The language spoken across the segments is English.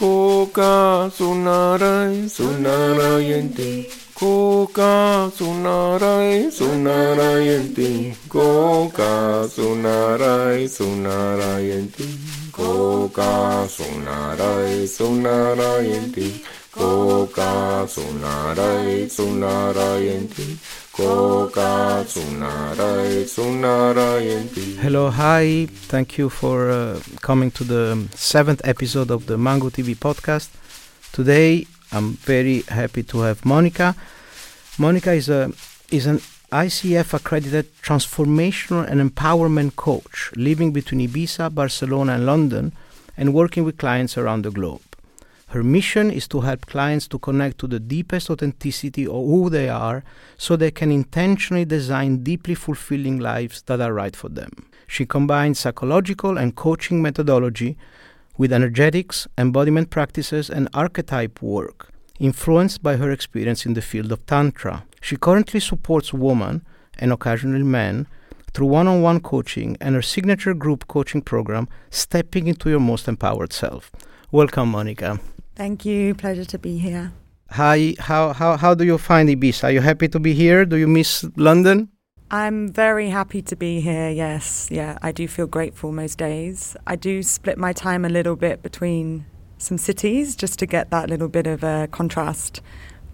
Coca sonarai, sonarai en ti. Coca sonarai, sonarai en ti. Coca sonarai, sonarai en ti. Coca sonarai, sonarai en ti. Coca sonarai, sonarai en ti. Hello, hi. Thank you for uh, coming to the seventh episode of the Mango TV podcast. Today, I'm very happy to have Monica. Monica is a is an ICF accredited transformational and empowerment coach, living between Ibiza, Barcelona, and London, and working with clients around the globe. Her mission is to help clients to connect to the deepest authenticity of who they are so they can intentionally design deeply fulfilling lives that are right for them. She combines psychological and coaching methodology with energetics, embodiment practices, and archetype work, influenced by her experience in the field of Tantra. She currently supports women and occasionally men through one on one coaching and her signature group coaching program, Stepping into Your Most Empowered Self. Welcome, Monica. Thank you. Pleasure to be here. Hi, how, how, how do you find Ibiza? Are you happy to be here? Do you miss London? I'm very happy to be here. Yes. Yeah, I do feel grateful most days. I do split my time a little bit between some cities just to get that little bit of a contrast,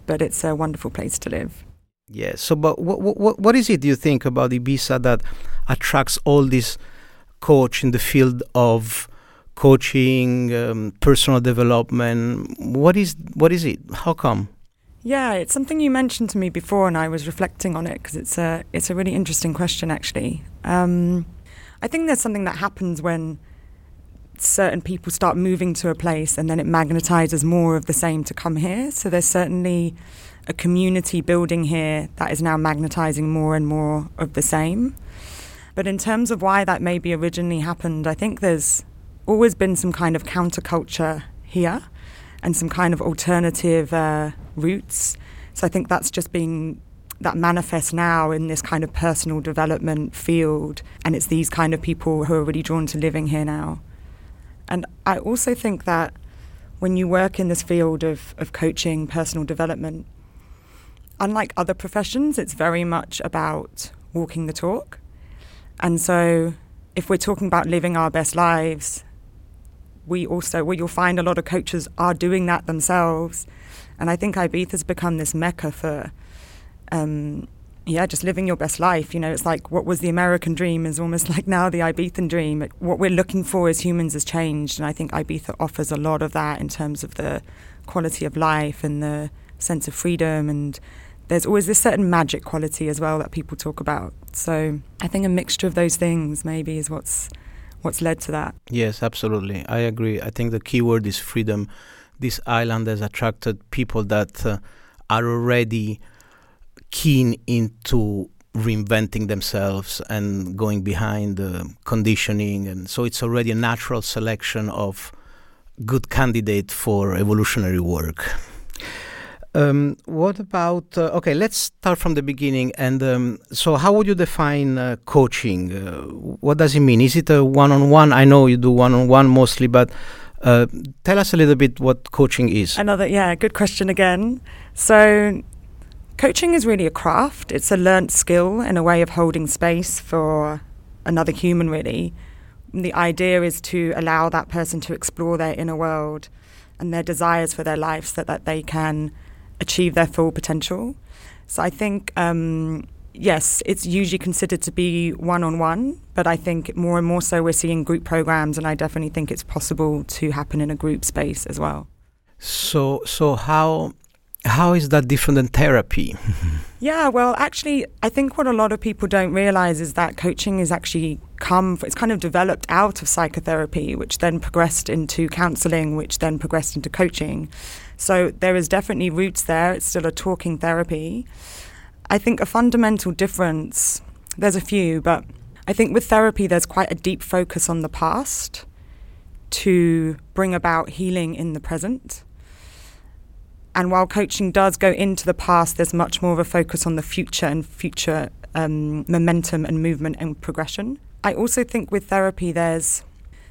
but it's a wonderful place to live. Yes. So, but what, what, what is it you think about Ibiza that attracts all this coach in the field of coaching, um, personal development? What is what is it? How come? Yeah, it's something you mentioned to me before, and I was reflecting on it because it's a it's a really interesting question actually. Um, I think there's something that happens when certain people start moving to a place, and then it magnetizes more of the same to come here. So there's certainly a community building here that is now magnetizing more and more of the same. But in terms of why that maybe originally happened, I think there's always been some kind of counterculture here and some kind of alternative uh, roots. So I think that's just being that manifests now in this kind of personal development field, and it's these kind of people who are really drawn to living here now. And I also think that when you work in this field of, of coaching, personal development, unlike other professions, it's very much about walking the talk. And so if we're talking about living our best lives, we also, well, you'll find a lot of coaches are doing that themselves. And I think Ibiza has become this mecca for, um, yeah, just living your best life. You know, it's like what was the American dream is almost like now the Ibizan dream. What we're looking for as humans has changed. And I think Ibiza offers a lot of that in terms of the quality of life and the sense of freedom. And there's always this certain magic quality as well that people talk about. So I think a mixture of those things maybe is what's what's led to that. Yes, absolutely. I agree. I think the key word is freedom. This island has attracted people that uh, are already keen into reinventing themselves and going behind the conditioning and so it's already a natural selection of good candidate for evolutionary work um, what about uh, okay let's start from the beginning and um, so how would you define uh, coaching? Uh, what does it mean? Is it a one-on-one? I know you do one-on-one mostly but uh, tell us a little bit what coaching is. Another yeah good question again. So coaching is really a craft. It's a learnt skill and a way of holding space for another human really. The idea is to allow that person to explore their inner world and their desires for their life so that they can achieve their full potential. So I think, um, yes, it's usually considered to be one on one, but I think more and more so we're seeing group programs, and I definitely think it's possible to happen in a group space as well. So, so how how is that different than therapy? yeah, well, actually, I think what a lot of people don't realize is that coaching is actually come, it's kind of developed out of psychotherapy, which then progressed into counseling, which then progressed into coaching. So there is definitely roots there. It's still a talking therapy. I think a fundamental difference, there's a few, but I think with therapy, there's quite a deep focus on the past to bring about healing in the present. And while coaching does go into the past, there's much more of a focus on the future and future um, momentum and movement and progression. I also think with therapy, there's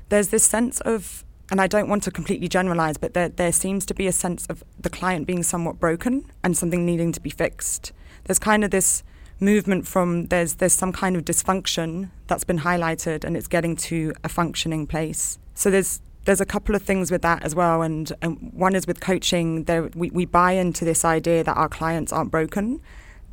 there's this sense of and I don't want to completely generalize, but there, there seems to be a sense of the client being somewhat broken and something needing to be fixed. There's kind of this movement from there's there's some kind of dysfunction that's been highlighted and it's getting to a functioning place. So there's there's a couple of things with that as well, and, and one is with coaching. There we, we buy into this idea that our clients aren't broken,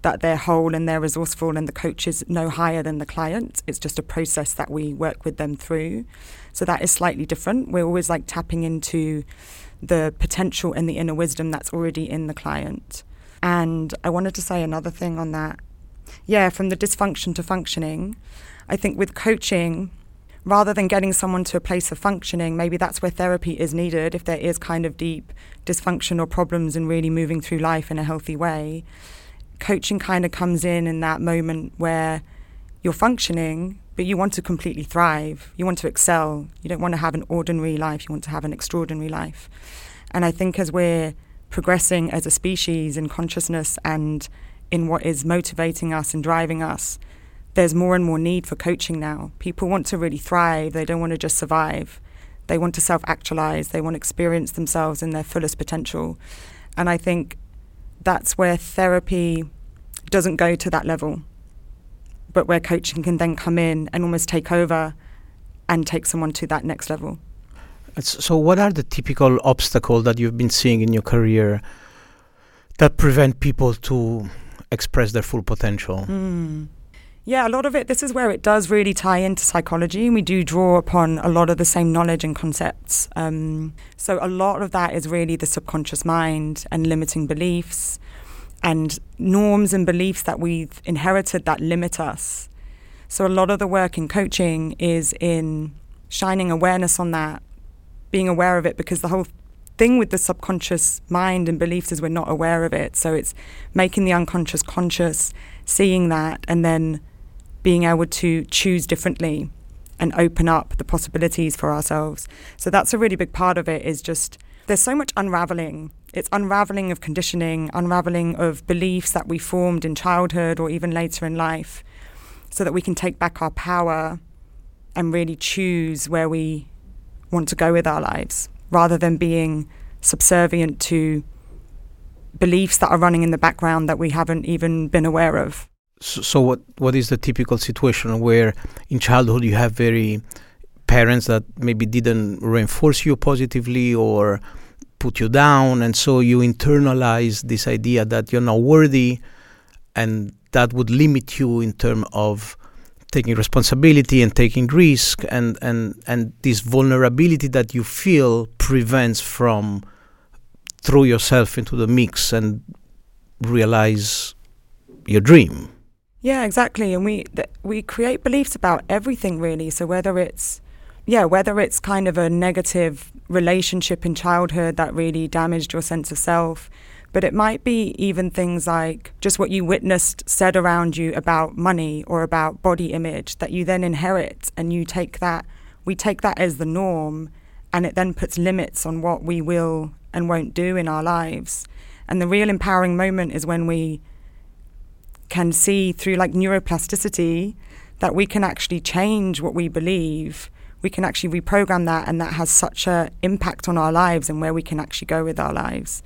that they're whole and they're resourceful, and the coach is no higher than the client. It's just a process that we work with them through. So that is slightly different. We're always like tapping into the potential and the inner wisdom that's already in the client. And I wanted to say another thing on that. Yeah, from the dysfunction to functioning, I think with coaching, rather than getting someone to a place of functioning, maybe that's where therapy is needed if there is kind of deep dysfunction or problems in really moving through life in a healthy way. Coaching kind of comes in in that moment where you're functioning, but you want to completely thrive. You want to excel. You don't want to have an ordinary life. You want to have an extraordinary life. And I think as we're progressing as a species in consciousness and in what is motivating us and driving us, there's more and more need for coaching now. People want to really thrive. They don't want to just survive. They want to self actualize. They want to experience themselves in their fullest potential. And I think that's where therapy doesn't go to that level but where coaching can then come in and almost take over and take someone to that next level. So, what are the typical obstacles that you've been seeing in your career that prevent people to express their full potential? Mm. Yeah, a lot of it, this is where it does really tie into psychology, and we do draw upon a lot of the same knowledge and concepts. Um, so, a lot of that is really the subconscious mind and limiting beliefs and norms and beliefs that we've inherited that limit us. So, a lot of the work in coaching is in shining awareness on that, being aware of it, because the whole thing with the subconscious mind and beliefs is we're not aware of it. So, it's making the unconscious conscious, seeing that, and then being able to choose differently and open up the possibilities for ourselves. So, that's a really big part of it, is just there's so much unraveling it's unraveling of conditioning, unraveling of beliefs that we formed in childhood or even later in life, so that we can take back our power and really choose where we want to go with our lives rather than being subservient to beliefs that are running in the background that we haven't even been aware of. So, so what what is the typical situation where in childhood you have very parents that maybe didn't reinforce you positively or put you down and so you internalize this idea that you're not worthy and that would limit you in terms of taking responsibility and taking risk and, and, and this vulnerability that you feel prevents from throw yourself into the mix and realize your dream. Yeah exactly and we th- we create beliefs about everything really so whether it's yeah whether it's kind of a negative relationship in childhood that really damaged your sense of self. But it might be even things like just what you witnessed said around you about money or about body image that you then inherit and you take that, we take that as the norm and it then puts limits on what we will and won't do in our lives. And the real empowering moment is when we can see through like neuroplasticity that we can actually change what we believe we can actually reprogram that and that has such an impact on our lives and where we can actually go with our lives.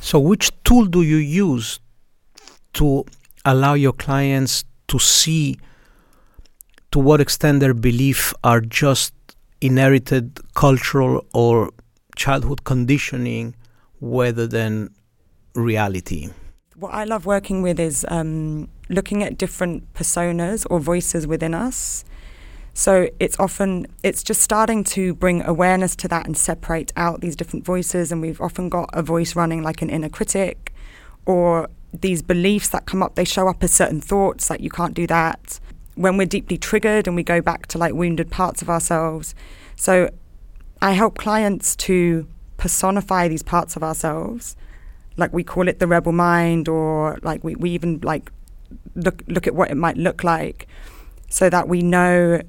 So, which tool do you use to allow your clients to see to what extent their beliefs are just inherited cultural or childhood conditioning rather than reality? What I love working with is um, looking at different personas or voices within us so it's often it's just starting to bring awareness to that and separate out these different voices. And we've often got a voice running like an inner critic or these beliefs that come up they show up as certain thoughts like you can't do that. When we're deeply triggered and we go back to like wounded parts of ourselves. So I help clients to personify these parts of ourselves. Like we call it the rebel mind or like we, we even like look look at what it might look like so that we know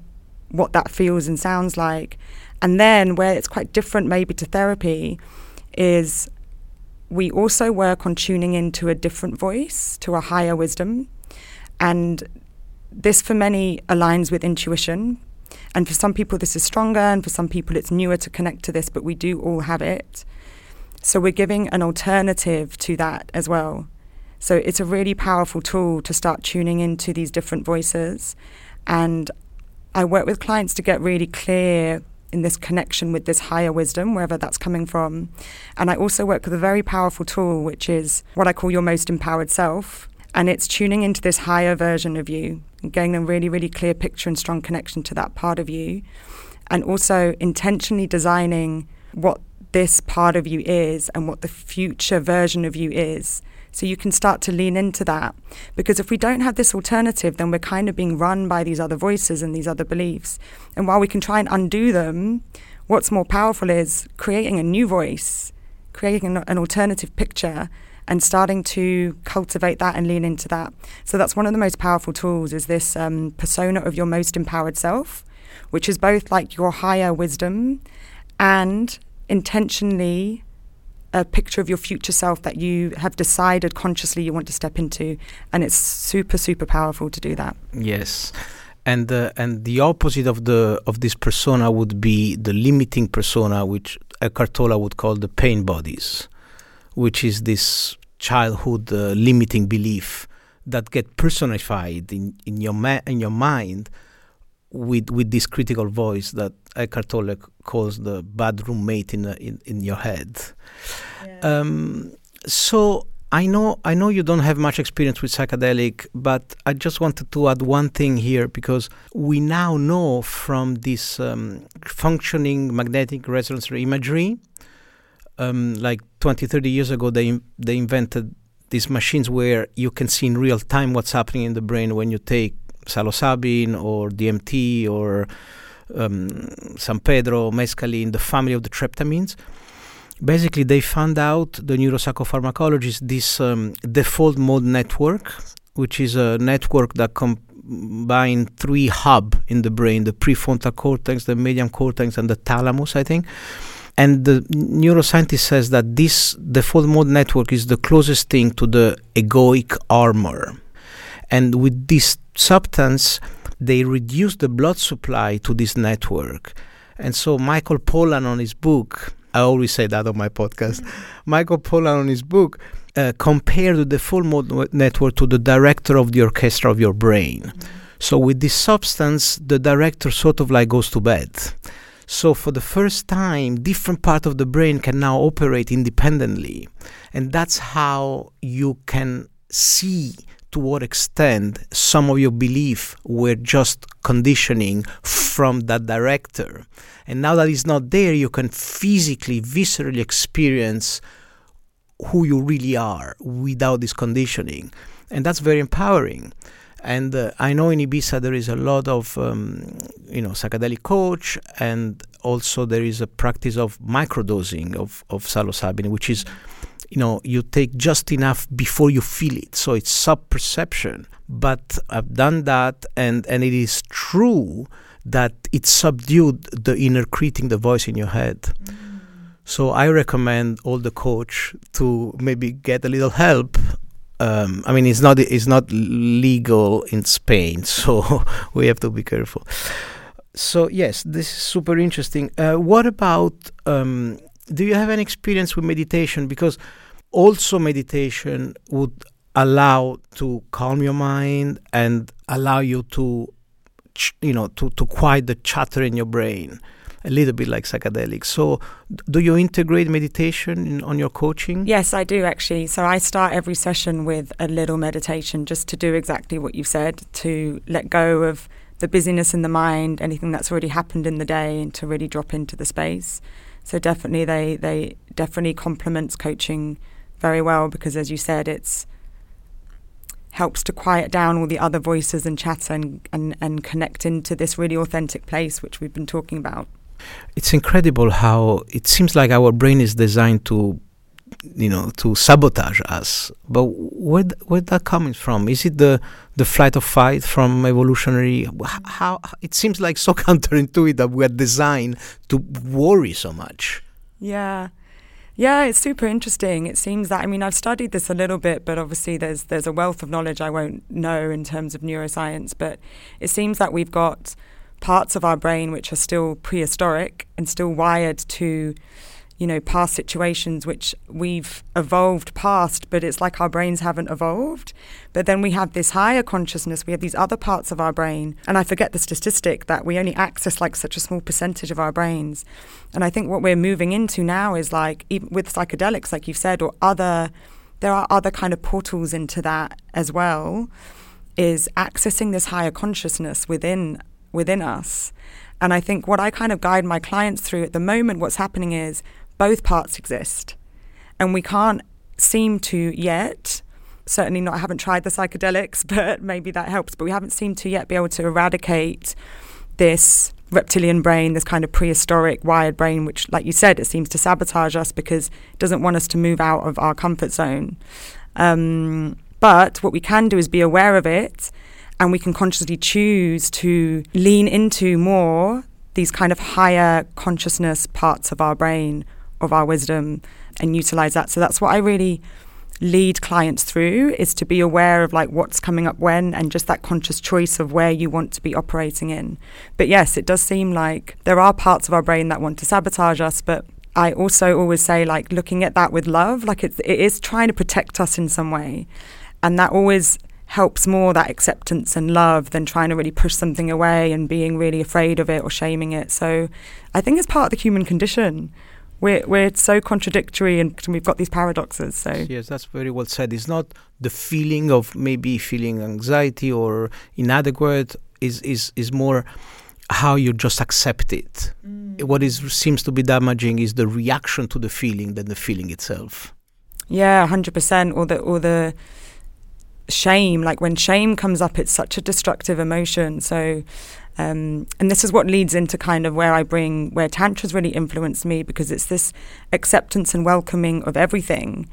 what that feels and sounds like. And then where it's quite different maybe to therapy is we also work on tuning into a different voice, to a higher wisdom. And this for many aligns with intuition. And for some people, this is stronger, and for some people, it's newer to connect to this, but we do all have it. So we're giving an alternative to that as well. So it's a really powerful tool to start tuning into these different voices. And I work with clients to get really clear in this connection with this higher wisdom, wherever that's coming from. And I also work with a very powerful tool, which is what I call your most empowered self. And it's tuning into this higher version of you and getting a really, really clear picture and strong connection to that part of you. And also intentionally designing what this part of you is and what the future version of you is. So you can start to lean into that. Because if we don't have this alternative, then we're kind of being run by these other voices and these other beliefs. And while we can try and undo them, what's more powerful is creating a new voice, creating an, an alternative picture and starting to cultivate that and lean into that. So that's one of the most powerful tools is this um, persona of your most empowered self, which is both like your higher wisdom and intentionally a picture of your future self that you have decided consciously you want to step into and it's super super powerful to do that. Yes. And uh, and the opposite of the of this persona would be the limiting persona which Eckhart Tolle would call the pain bodies which is this childhood uh, limiting belief that get personified in in your ma- in your mind with with this critical voice that Eckhart Tolle calls the bad roommate in in, in your head. Yeah. Um, so I know I know you don't have much experience with psychedelic, but I just wanted to add one thing here because we now know from this um, functioning magnetic resonance imagery, um, like 20, 30 years ago, they they invented these machines where you can see in real time what's happening in the brain when you take psilocybin or DMT or um, San Pedro, mescaline, the family of the tryptamines. Basically, they found out, the neuropsychopharmacologists, this um, default mode network, which is a network that combines three hub in the brain, the prefrontal cortex, the median cortex, and the thalamus, I think. And the neuroscientist says that this default mode network is the closest thing to the egoic armor. And with this substance, they reduce the blood supply to this network. And so Michael Pollan on his book, I always say that on my podcast, mm-hmm. Michael Pollan on his book uh, compared the default mode network to the director of the orchestra of your brain. Mm-hmm. So with this substance, the director sort of like goes to bed. So for the first time, different part of the brain can now operate independently. And that's how you can see to what extent some of your belief were just conditioning from that director. And now that it's not there, you can physically, viscerally experience who you really are without this conditioning. And that's very empowering. And uh, I know in Ibiza there is a lot of, um, you know, psychedelic coach, and also there is a practice of microdosing of, of psilocybin, which is you know you take just enough before you feel it so it's sub perception but i've done that and and it is true that it subdued the inner critic the voice in your head mm. so i recommend all the coach to maybe get a little help um, I mean, it's not it's not legal in Spain, so we have to be careful. So yes, this is super interesting. Uh, what about um, do you have any experience with meditation? Because also meditation would allow to calm your mind and allow you to, ch- you know, to, to quiet the chatter in your brain, a little bit like psychedelics. So, do you integrate meditation in, on your coaching? Yes, I do actually. So, I start every session with a little meditation just to do exactly what you've said, to let go of the busyness in the mind, anything that's already happened in the day, and to really drop into the space. So definitely they they definitely complements coaching very well because as you said it's helps to quiet down all the other voices and chatter and, and, and connect into this really authentic place which we've been talking about. It's incredible how it seems like our brain is designed to you know to sabotage us. But where th- where that coming from? Is it the the flight or fight from evolutionary? How, how it seems like so counterintuitive that we are designed to worry so much. Yeah yeah, it's super interesting. It seems that I mean I've studied this a little bit, but obviously there's there's a wealth of knowledge I won't know in terms of neuroscience. But it seems that we've got parts of our brain which are still prehistoric and still wired to you know past situations which we've evolved past but it's like our brains haven't evolved but then we have this higher consciousness we have these other parts of our brain and i forget the statistic that we only access like such a small percentage of our brains and i think what we're moving into now is like even with psychedelics like you've said or other there are other kind of portals into that as well is accessing this higher consciousness within within us. And I think what I kind of guide my clients through at the moment, what's happening is both parts exist. And we can't seem to yet, certainly not, I haven't tried the psychedelics, but maybe that helps, but we haven't seemed to yet be able to eradicate this reptilian brain, this kind of prehistoric wired brain, which, like you said, it seems to sabotage us because it doesn't want us to move out of our comfort zone. Um, but what we can do is be aware of it and we can consciously choose to lean into more these kind of higher consciousness parts of our brain, of our wisdom, and utilize that. So that's what I really lead clients through is to be aware of like what's coming up when and just that conscious choice of where you want to be operating in. But yes, it does seem like there are parts of our brain that want to sabotage us, but I also always say like looking at that with love, like it's, it is trying to protect us in some way. And that always helps more that acceptance and love than trying to really push something away and being really afraid of it or shaming it. So I think it's part of the human condition. We're, we're so contradictory and we've got these paradoxes. So yes, that's very well said. It's not the feeling of maybe feeling anxiety or inadequate. Is is is more how you just accept it. Mm. What is seems to be damaging is the reaction to the feeling than the feeling itself. Yeah, hundred percent. Or the or the shame like when shame comes up it's such a destructive emotion so um, and this is what leads into kind of where I bring where tantra's really influenced me because it's this acceptance and welcoming of everything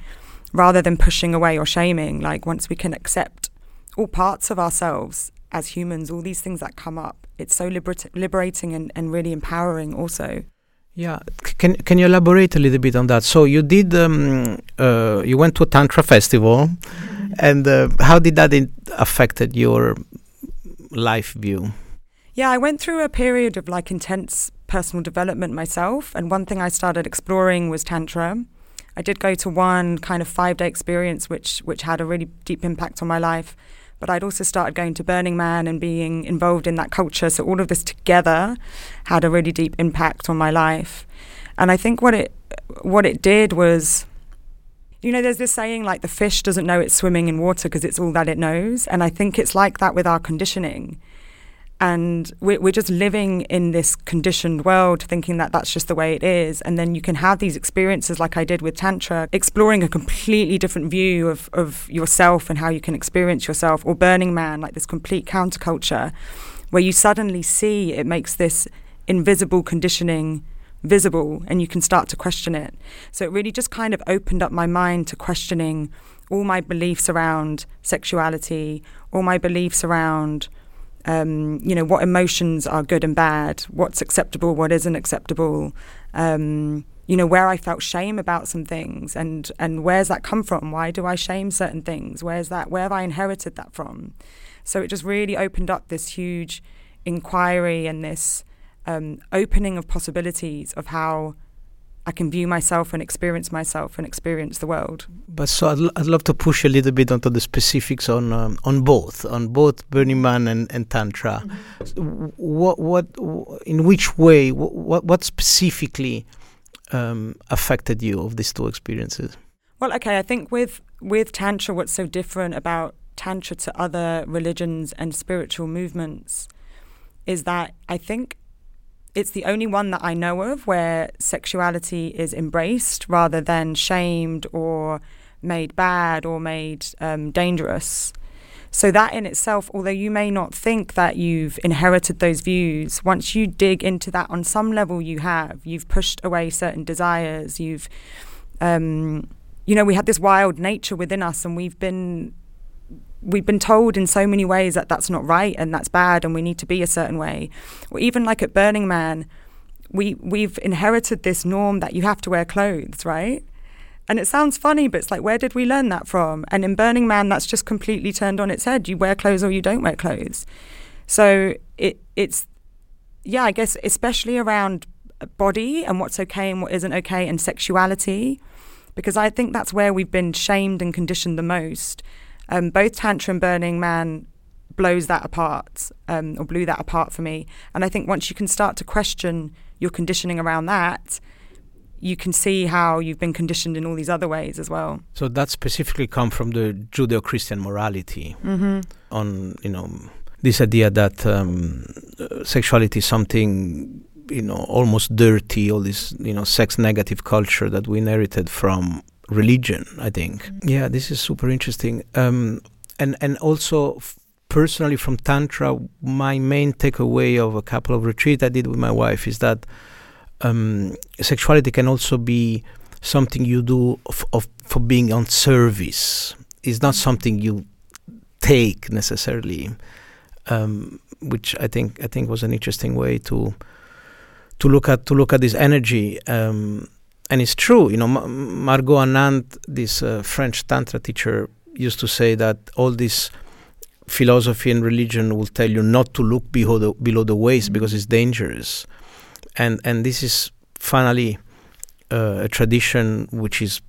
rather than pushing away or shaming like once we can accept all parts of ourselves as humans all these things that come up it's so liberating and, and really empowering also yeah, can can you elaborate a little bit on that? So you did, um, uh, you went to a tantra festival, mm-hmm. and uh, how did that in- affected your life view? Yeah, I went through a period of like intense personal development myself, and one thing I started exploring was tantra. I did go to one kind of five day experience, which which had a really deep impact on my life. But I'd also started going to Burning Man and being involved in that culture. So all of this together had a really deep impact on my life. And I think what it what it did was you know, there's this saying like the fish doesn't know it's swimming in water because it's all that it knows. And I think it's like that with our conditioning and we're, we're just living in this conditioned world thinking that that's just the way it is. And then you can have these experiences like i did with tantra exploring a completely different view of, of yourself and how you can experience yourself or burning man like this complete counterculture where you suddenly see it makes this invisible conditioning visible and you can start to question it. So it really just kind of opened up my mind to questioning all my beliefs around sexuality all my beliefs around um, you know, what emotions are good and bad, what's acceptable, what isn't acceptable, um, you know, where I felt shame about some things and, and where's that come from? Why do I shame certain things? Where's that, where have I inherited that from? So it just really opened up this huge inquiry and this um, opening of possibilities of how I can view myself and experience myself and experience the world. But so I'd, l- I'd love to push a little bit onto the specifics on um, on both on both Burning Man and, and Tantra. Mm-hmm. What what in which way what what specifically um, affected you of these two experiences? Well, okay, I think with with Tantra, what's so different about Tantra to other religions and spiritual movements is that I think it's the only one that I know of where sexuality is embraced rather than shamed or made bad or made um, dangerous. So, that in itself, although you may not think that you've inherited those views, once you dig into that on some level, you have. You've pushed away certain desires. You've, um, you know, we had this wild nature within us, and we've been we've been told in so many ways that that's not right and that's bad and we need to be a certain way. Or even like at Burning Man, we we've inherited this norm that you have to wear clothes, right? And it sounds funny, but it's like, where did we learn that from? And in Burning Man, that's just completely turned on its head. You wear clothes or you don't wear clothes. So it it's yeah, I guess especially around body and what's okay and what isn't okay and sexuality, because I think that's where we've been shamed and conditioned the most. Um, both Tantra and Burning Man blows that apart um, or blew that apart for me. And I think once you can start to question your conditioning around that, you can see how you've been conditioned in all these other ways as well. So that specifically come from the Judeo-Christian morality Mm-hmm. on you know this idea that um, sexuality is something you know almost dirty, all this you know sex negative culture that we inherited from religion. I think. Yeah, this is super interesting. Um, and and also. F- Personally, from Tantra, my main takeaway of a couple of retreats I did with my wife is that um, sexuality can also be something you do of, of, for being on service. It's not something you take necessarily, um, which I think I think was an interesting way to to look at to look at this energy. Um, and it's true, you know, Ma- Margot Anand, this uh, French tantra teacher, used to say that all this philosophy and religion will tell you not to look below the, below the waist because it's dangerous, and and this is finally uh, a tradition which is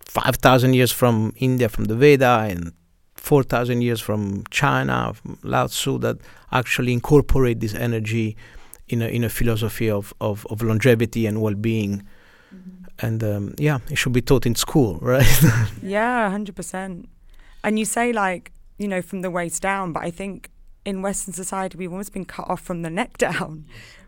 five thousand years from India, from the Veda, and four thousand years from China, from Lao Tzu, that actually incorporate this energy in a in a philosophy of of, of longevity and well being. And um, yeah, it should be taught in school, right? Yeah, hundred percent. And you say like you know from the waist down, but I think in Western society we've almost been cut off from the neck down.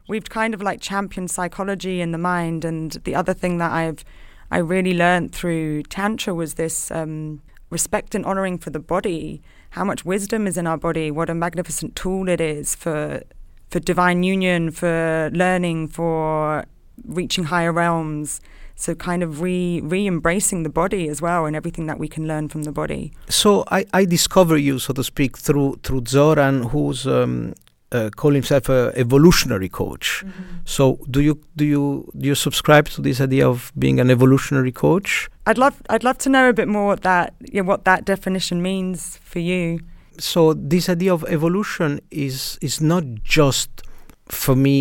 We've kind of like championed psychology and the mind, and the other thing that I've I really learned through tantra was this um, respect and honoring for the body. How much wisdom is in our body? What a magnificent tool it is for for divine union, for learning, for reaching higher realms. So kind of re re embracing the body as well and everything that we can learn from the body. so I, I discover you, so to speak, through through Zoran, who's um, uh, call himself a evolutionary coach. So do you do you do you subscribe to this idea of being an evolutionary coach? I'd love I'd love to know a bit more what that yeah, what that definition means for you. so this idea of evolution is is not just for me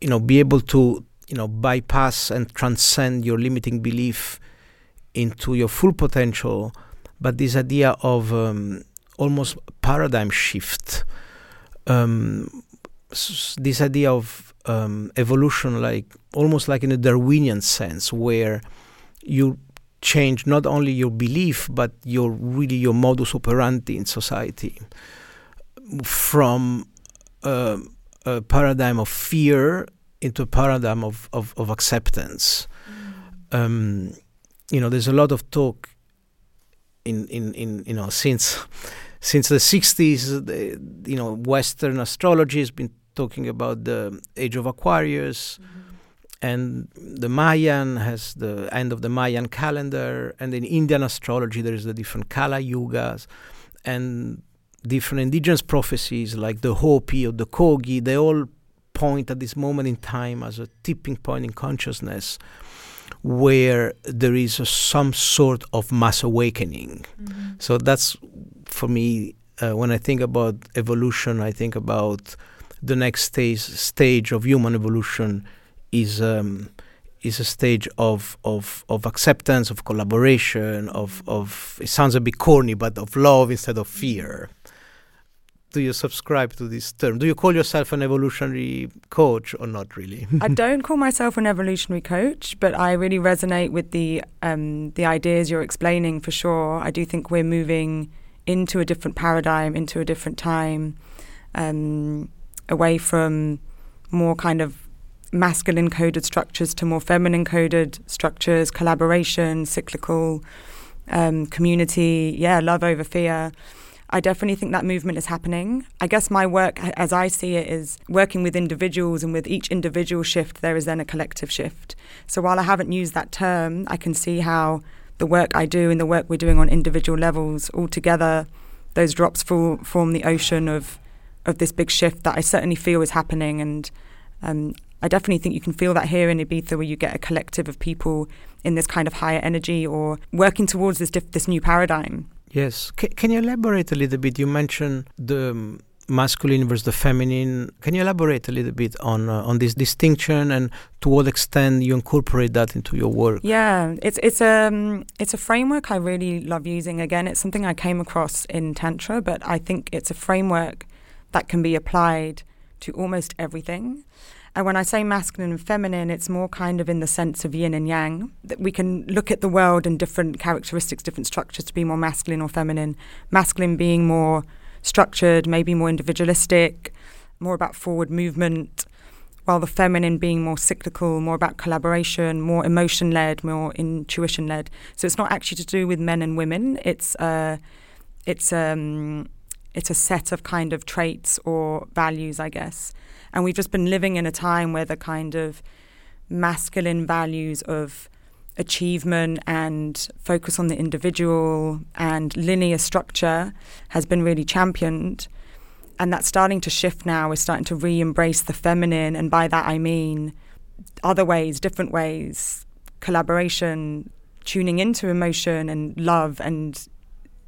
you know be able to you know bypass and transcend your limiting belief into your full potential. But this idea of um, almost paradigm shift um, s- this idea of um, evolution like almost like in a darwinian sense where you change not only your belief but your really your modus operandi in society. From uh, a paradigm of fear into a paradigm of, of, of acceptance. Mm. Um, you know, there's a lot of talk in, in, in you know since since the 60s. Uh, the, you know, Western astrology has been talking about the age of Aquarius mm-hmm. and the Mayan has the end of the Mayan calendar, and in Indian astrology there is the different Kali yugas, and different indigenous prophecies like the Hopi or the Kogi. They all point at this moment in time as a tipping point in consciousness, where there is a, some sort of mass awakening. So that's for me uh, when I think about evolution. I think about the next stage stage of human evolution is um, is a stage of, of of acceptance, of collaboration, of of it sounds a bit corny, but of love instead of fear. Do you subscribe to this term? Do you call yourself an evolutionary coach or not really? I don't call myself an evolutionary coach, but I really resonate with the um, the ideas you're explaining for sure. I do think we're moving into a different paradigm, into a different time, um, away from more kind of masculine coded structures to more feminine coded structures, collaboration, cyclical, um, community, yeah, love over fear. I definitely think that movement is happening. I guess my work, as I see it, is working with individuals, and with each individual shift, there is then a collective shift. So while I haven't used that term, I can see how the work I do and the work we're doing on individual levels, all together, those drops fall, form the ocean of of this big shift that I certainly feel is happening. And um, I definitely think you can feel that here in Ibiza, where you get a collective of people in this kind of higher energy or working towards this diff- this new paradigm. Yes. C- can you elaborate a little bit? You mentioned the masculine versus the feminine. Can you elaborate a little bit on uh, on this distinction and to what extent you incorporate that into your work? Yeah, it's it's a um, it's a framework I really love using. Again, it's something I came across in tantra, but I think it's a framework that can be applied to almost everything. And when I say masculine and feminine, it's more kind of in the sense of yin and yang, that we can look at the world and different characteristics, different structures to be more masculine or feminine. Masculine being more structured, maybe more individualistic, more about forward movement, while the feminine being more cyclical, more about collaboration, more emotion led, more intuition led. So it's not actually to do with men and women. It's uh, it's um, it's a set of kind of traits or values, I guess. And we've just been living in a time where the kind of masculine values of achievement and focus on the individual and linear structure has been really championed. And that's starting to shift now. We're starting to re embrace the feminine. And by that, I mean other ways, different ways, collaboration, tuning into emotion and love. And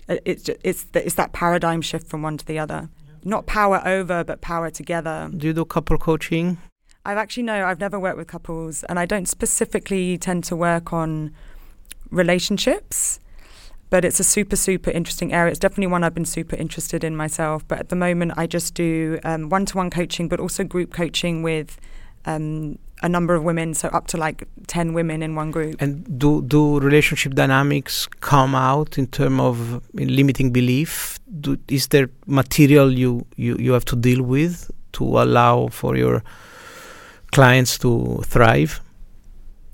Uh, it's, it's, it's that paradigm shift from one to the other. Not power over, but power together. Do you do couple coaching? I've actually no, I've never worked with couples, and I don't specifically tend to work on relationships. But it's a super, super interesting area. It's definitely one I've been super interested in myself. But at the moment, I just do one to one coaching, but also group coaching with um, a number of women, so up to like 10 women in one group. And do, do relationship dynamics come out in terms of limiting belief? Do, is there material you, you, you have to deal with to allow for your clients to thrive?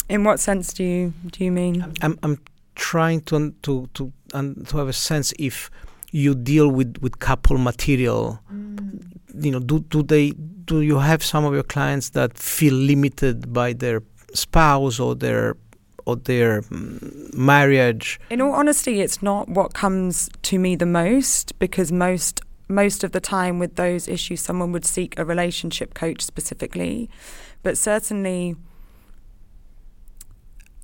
In what sense do you do you mean? I'm I'm trying to to to um, to have a sense if you deal with with couple material. Mm. You know, do do they do you have some of your clients that feel limited by their spouse or their or their mm, marriage? In all honesty, it's not what comes to me the most because most most of the time with those issues, someone would seek a relationship coach specifically. But certainly,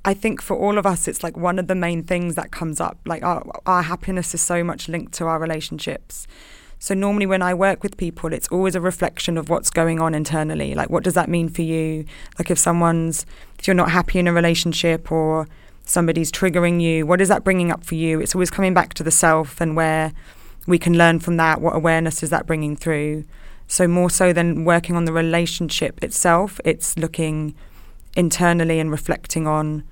I think for all of us, it's like one of the main things that comes up. Like our, our happiness is so much linked to our relationships. So normally when I work with people, it's always a reflection of what's going on internally. Like, what does that mean for you? Like, if someone's, if you're not happy in a relationship or somebody's triggering you, what is that bringing up for you? It's always coming back to the self and where we can learn from that. What awareness is that bringing through? So, more so than working on the relationship itself, it's looking internally and reflecting on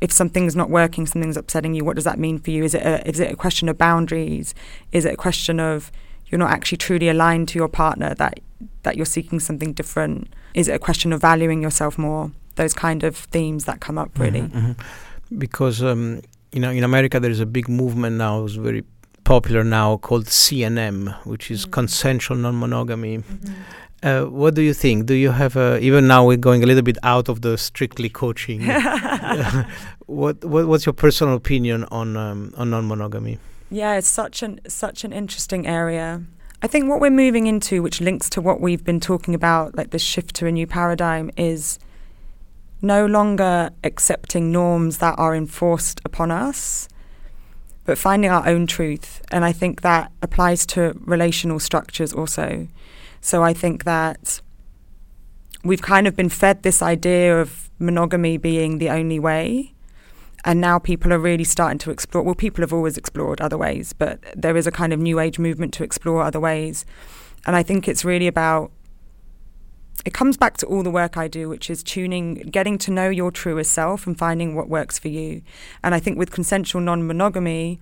if something's not working, something's upsetting you, what does that mean for you? Is it a, is it a question of boundaries? Is it a question of you're not actually truly aligned to your partner, that, that you're seeking something different? Is it a question of valuing yourself more? Those kind of themes that come up, really. Mm-hmm, mm-hmm. Because, um, you know, in America, there is a big movement now, it's very popular now called CNM, which is mm-hmm. consensual non-monogamy. Mm-hmm. Uh, what do you think? Do you have a, even now we're going a little bit out of the strictly coaching. what, what what's your personal opinion on um, on non-monogamy? Yeah, it's such an such an interesting area. I think what we're moving into, which links to what we've been talking about, like this shift to a new paradigm, is no longer accepting norms that are enforced upon us but finding our own truth. And I think that applies to relational structures also. So I think that we've kind of been fed this idea of monogamy being the only way. And now people are really starting to explore. Well, people have always explored other ways, but there is a kind of new age movement to explore other ways. And I think it's really about it comes back to all the work I do, which is tuning, getting to know your truest self and finding what works for you. And I think with consensual non monogamy,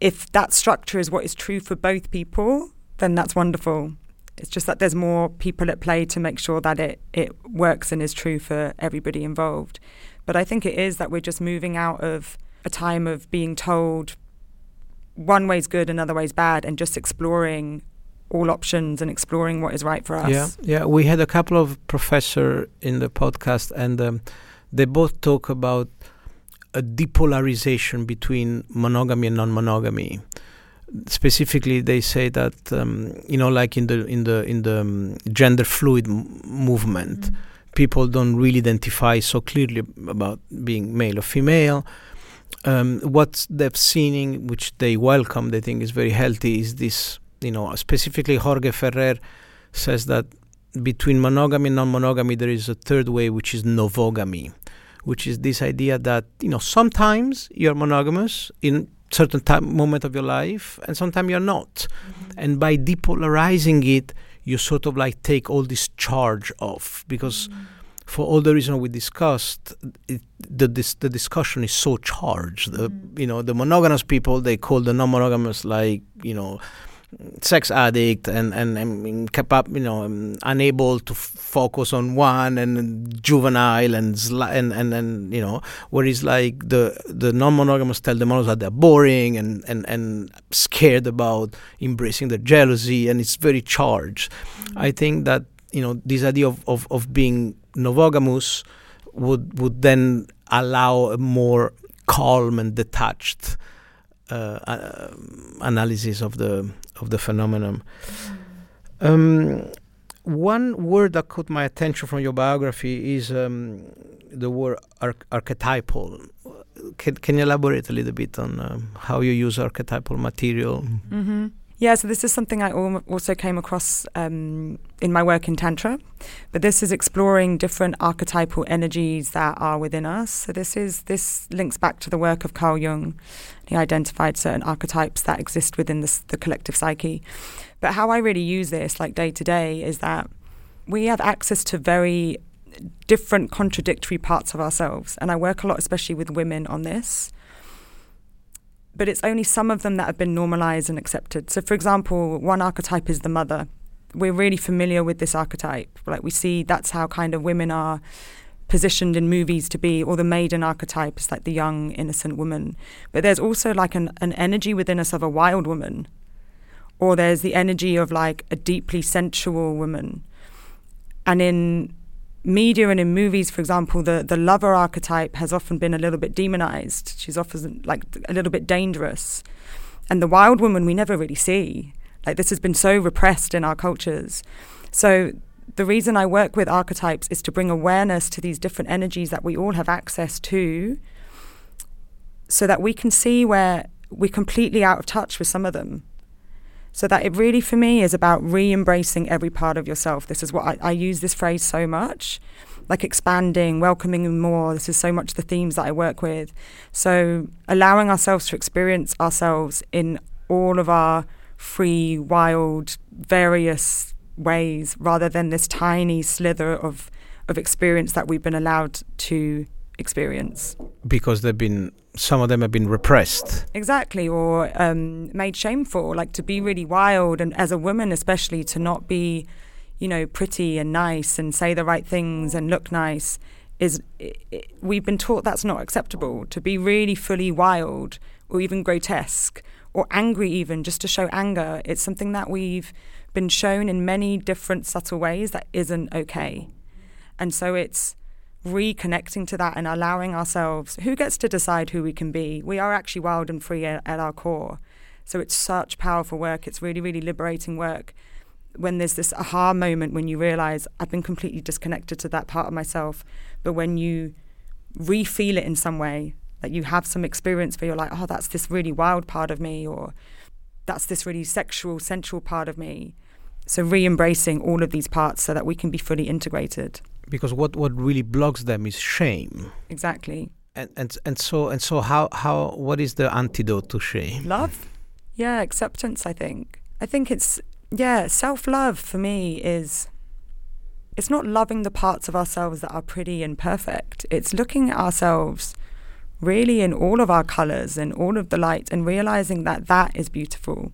if that structure is what is true for both people, then that's wonderful. It's just that there's more people at play to make sure that it, it works and is true for everybody involved. But I think it is that we're just moving out of a time of being told one way's good, another way's bad, and just exploring all options and exploring what is right for us. Yeah, yeah. We had a couple of professor in the podcast, and um, they both talk about a depolarization between monogamy and non-monogamy. Specifically, they say that um, you know, like in the in the in the um, gender fluid m- movement, mm-hmm. People don't really identify so clearly about being male or female. Um, what they've seen, in, which they welcome, they think is very healthy, is this you know, specifically Jorge Ferrer says that between monogamy and non-monogamy there is a third way, which is novogamy, which is this idea that you know sometimes you're monogamous in certain time moment of your life, and sometimes you're not, and by depolarizing it, you sort of like take all this charge off because for all the reasons we discussed, it, the this, the discussion is so charged. The, mm. You know, the monogamous people they call the non-monogamous like you know, sex addict and and, and incapable, you know, um, unable to f- focus on one and juvenile and and and and you know, whereas like the the non-monogamous tell the monos that they're boring and and and scared about embracing their jealousy and it's very charged. I think that you know this idea of, of, of being novogamous would would then allow a more calm and detached uh, uh, analysis of the of the phenomenon. Um, one word that caught my attention from your biography is um, the word arch- archetypal. Can, can you elaborate a little bit on um, how you use archetypal material? Mm-hmm. Yeah, so this is something I also came across um, in my work in Tantra, but this is exploring different archetypal energies that are within us. So this is this links back to the work of Carl Jung. He identified certain archetypes that exist within this, the collective psyche. But how I really use this, like day to day, is that we have access to very different contradictory parts of ourselves, and I work a lot, especially with women, on this but it's only some of them that have been normalized and accepted. So, for example, one archetype is the mother. We're really familiar with this archetype. Like we see that's how kind of women are positioned in movies to be, or the maiden archetype is like the young, innocent woman. But there's also like an, an energy within us of a wild woman, or there's the energy of like a deeply sensual woman. And in media and in movies, for example, the, the lover archetype has often been a little bit demonized. She's often like a little bit dangerous. And the wild woman we never really see. Like this has been so repressed in our cultures. So the reason I work with archetypes is to bring awareness to these different energies that we all have access to so that we can see where we're completely out of touch with some of them. So that it really, for me, is about re-embracing every part of yourself. This is what I, I use this phrase so much, like expanding, welcoming more. This is so much the themes that I work with. So allowing ourselves to experience ourselves in all of our free, wild, various ways, rather than this tiny slither of of experience that we've been allowed to experience. Because they've been some of them have been repressed. Exactly, or um, made shameful. Like to be really wild, and as a woman, especially, to not be, you know, pretty and nice and say the right things and look nice is. It, it, we've been taught that's not acceptable. To be really fully wild or even grotesque or angry, even just to show anger, it's something that we've been shown in many different subtle ways that isn't okay. And so it's reconnecting to that and allowing ourselves who gets to decide who we can be? We are actually wild and free at, at, our core. So it's such powerful work. It's really really liberating work when there's this aha moment when you realize i've been completely disconnected to that part of myself. But when you re-feel it in some way that you have some experience where you're like oh that's this really wild part of me or that's this really sexual sensual part of me. So re-embracing all of these parts so that we can be fully integrated because what what really blocks them is shame. Exactly. And and and so and so how how what is the antidote to shame? Love? Yeah acceptance i think. I think it's yeah self-love for me is it's not loving the parts of ourselves that are pretty and perfect. It's looking at ourselves really in all of our colors and all of the light and realizing that that is beautiful.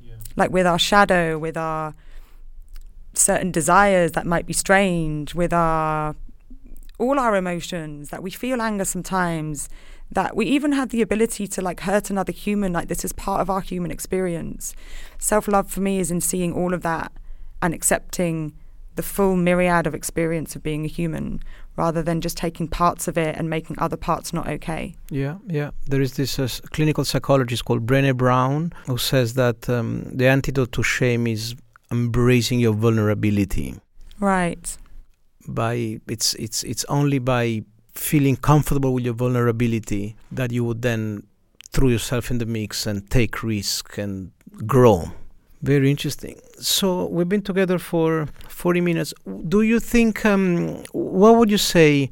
Yeah. like with our shadow with our certain desires that might be strange, with our all our emotions, that we feel anger sometimes, that we even have the ability to like hurt another human, like this is part of our human experience. Self love for me is in seeing all of that and accepting the full myriad of experience of being a human rather than just taking parts of it and making other parts not okay. Yeah, yeah. There is this uh, clinical psychologist called Brené Brown who says that um, the antidote to shame is embracing your vulnerability. Right. By it's it's it's only by feeling comfortable with your vulnerability that you would then throw yourself in the mix and take risk and grow Very interesting. So we've been together for 40 minutes. Do you think, um, what would you say?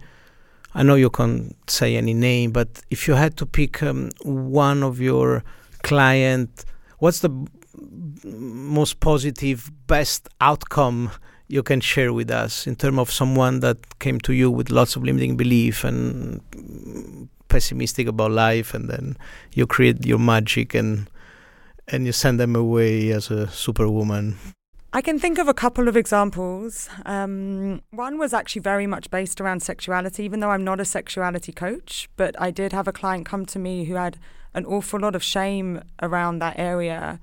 I know you can't say any name, but if you had to pick um, one of your client, what's the most positive, best outcome you can share with us in terms of someone that came to you with lots of limiting belief and pessimistic about life, and then you create your magic and and you send them away as a superwoman? I can think of a couple of examples. Um, one was actually very much based around sexuality, even though I'm not a sexuality coach, but I did have a client come to me who had an awful lot of shame around that area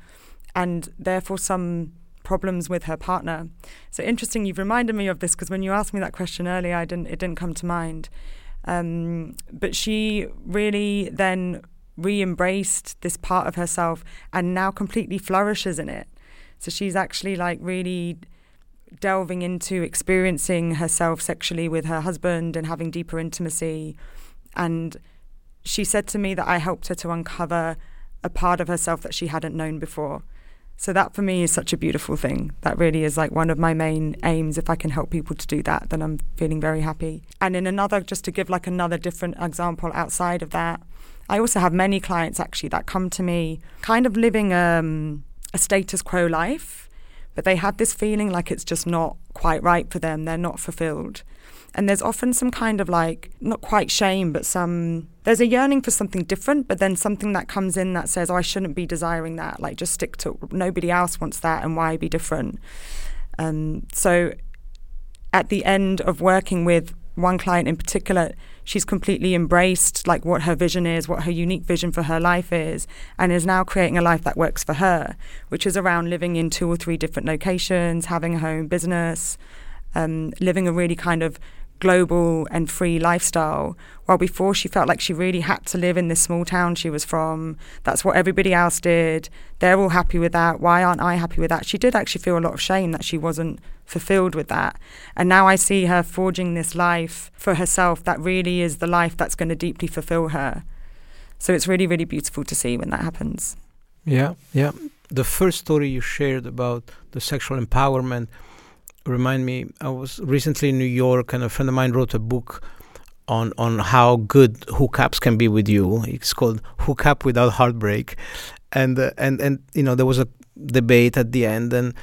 and therefore some problems with her partner. So interesting, you've reminded me of this because when you asked me that question earlier, I didn't, it didn't come to mind. Um, but she really then re embraced this part of herself and now completely flourishes in it. So she's actually like really delving into experiencing herself sexually with her husband and having deeper intimacy. And she said to me that I helped her to uncover a part of herself that she hadn't known before. So that for me is such a beautiful thing. That really is like one of my main aims. If I can help people to do that, then I'm feeling very happy. And in another, just to give like another different example outside of that, I also have many clients actually that come to me kind of living um, a status quo life, but they have this feeling like it's just not quite right for them. They're not fulfilled. And there's often some kind of like, not quite shame, but some, there's a yearning for something different, but then something that comes in that says, oh, I shouldn't be desiring that. Like, just stick to, nobody else wants that, and why be different? Um, so at the end of working with one client in particular, she's completely embraced like what her vision is, what her unique vision for her life is, and is now creating a life that works for her, which is around living in two or three different locations, having a home business, um, living a really kind of global and free lifestyle. While before she felt like she really had to live in this small town she was from. That's what everybody else did. They're all happy with that. Why aren't I happy with that? She did actually feel a lot of shame that she wasn't fulfilled with that. And now I see her forging this life for herself that really is the life that's going to deeply fulfill her. So it's really, really beautiful to see when that happens. Yeah, yeah. The first story you shared about the sexual empowerment remind me. I was recently in New York, and a friend of mine wrote a book on on how good hookups can be with you. It's called Hookup Without Heartbreak, and uh, and and you know there was a debate at the end, and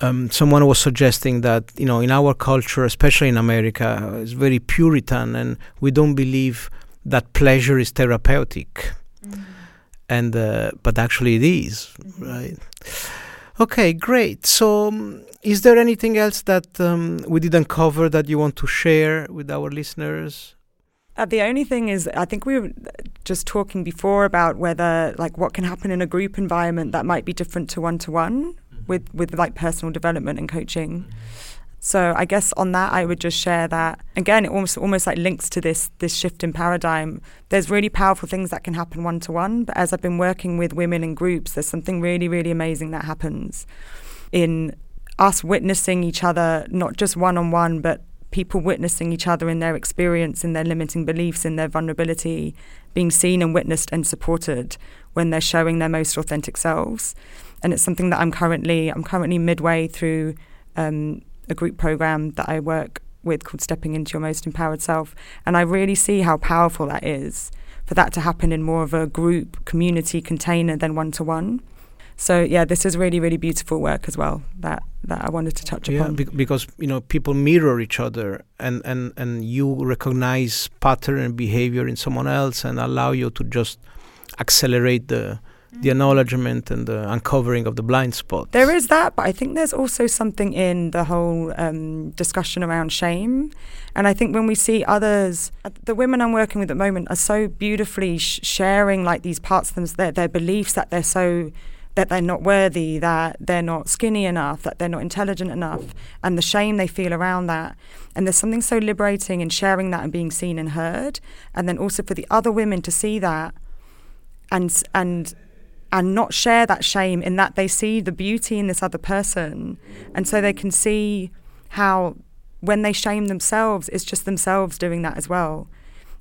um, someone was suggesting that you know in our culture, especially in America, it's very Puritan, and we don't believe that pleasure is therapeutic, mm-hmm. and uh, but actually it is, mm-hmm. right? Okay, great. So, um, is there anything else that um, we didn't cover that you want to share with our listeners? Uh, the only thing is, I think we were just talking before about whether, like, what can happen in a group environment that might be different to one to one with with like personal development and coaching. Mm-hmm. So I guess on that I would just share that again it almost almost like links to this this shift in paradigm. There's really powerful things that can happen one to one, but as I've been working with women in groups, there's something really really amazing that happens in us witnessing each other not just one on one but people witnessing each other in their experience, in their limiting beliefs, in their vulnerability, being seen and witnessed and supported when they're showing their most authentic selves. And it's something that I'm currently I'm currently midway through um, a group program that I work with called Stepping into Your Most Empowered Self. And I really see how powerful that is for that to happen in more of a group community container than one to one. So yeah, this is really really beautiful work as well that that I wanted to touch yeah, upon. Be- because you know people mirror each other, and and and you recognize pattern and behavior in someone else, and allow you to just accelerate the the acknowledgement and the uncovering of the blind spot. There is that, but I think there's also something in the whole um, discussion around shame. And I think when we see others, uh, the women I'm working with at the moment are so beautifully sh- sharing like these parts of them, their, their beliefs that they're so that they're not worthy, that they're not skinny enough, that they're not intelligent enough, and the shame they feel around that. And there's something so liberating in sharing that and being seen and heard, and then also for the other women to see that and and and not share that shame in that they see the beauty in this other person and so they can see how when they shame themselves it's just themselves doing that as well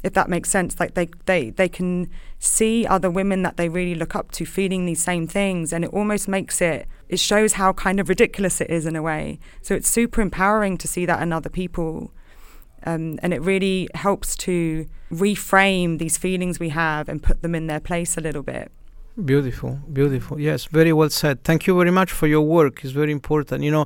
if that makes sense. Like they, they, they can see other women that they really look up to feeling these same things, and it almost makes it, it shows how kind of ridiculous it is in a way. So it's super empowering to see that in other people. Um, and it really helps to reframe these feelings we have and put them in their place a little bit. Beautiful, beautiful. Yes, very well said. Thank you very much for your work. It's very important. You know,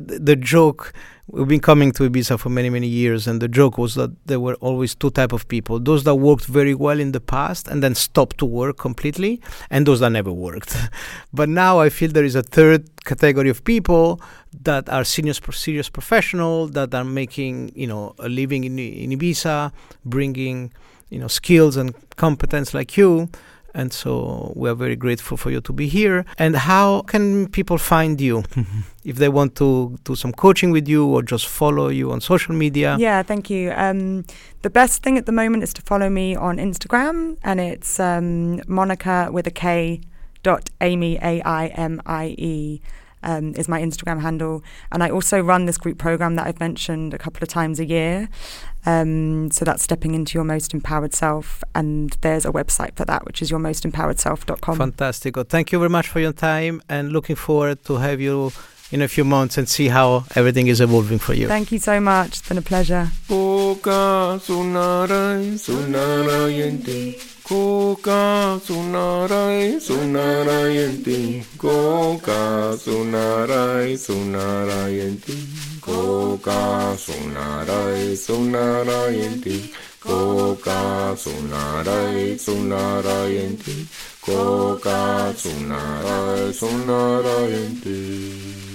the, the joke we've been coming to Ibiza for many many years, and the joke was that there were always two type of people: those that worked very well in the past and then stopped to work completely, and those that never worked. but now I feel there is a third category of people that are serious serious professional that are making you know a living in in Ibiza, bringing you know skills and competence like you and so we are very grateful for you to be here. And how can people find you if they want to do some coaching with you or just follow you on social media? Yeah, thank you. Um, the best thing at the moment is to follow me on Instagram, and it's um, Monika with a K dot Aimie A I M I E um, is my Instagram handle. And I also run this group program that I've mentioned a couple of times a year. Um, so that's stepping into your most empowered self. And there's a website for that, which is yourmostempoweredself.com. Fantastic. Thank you very much for your time and looking forward to have you in a few months and see how everything is evolving for you. Thank you so much. It's been a pleasure. Koka sunarai sunarayanti Koka sunarai sunarayanti Koka sunarai sunarayanti Koka sunarai sunarayanti Koka sunarai sunarayanti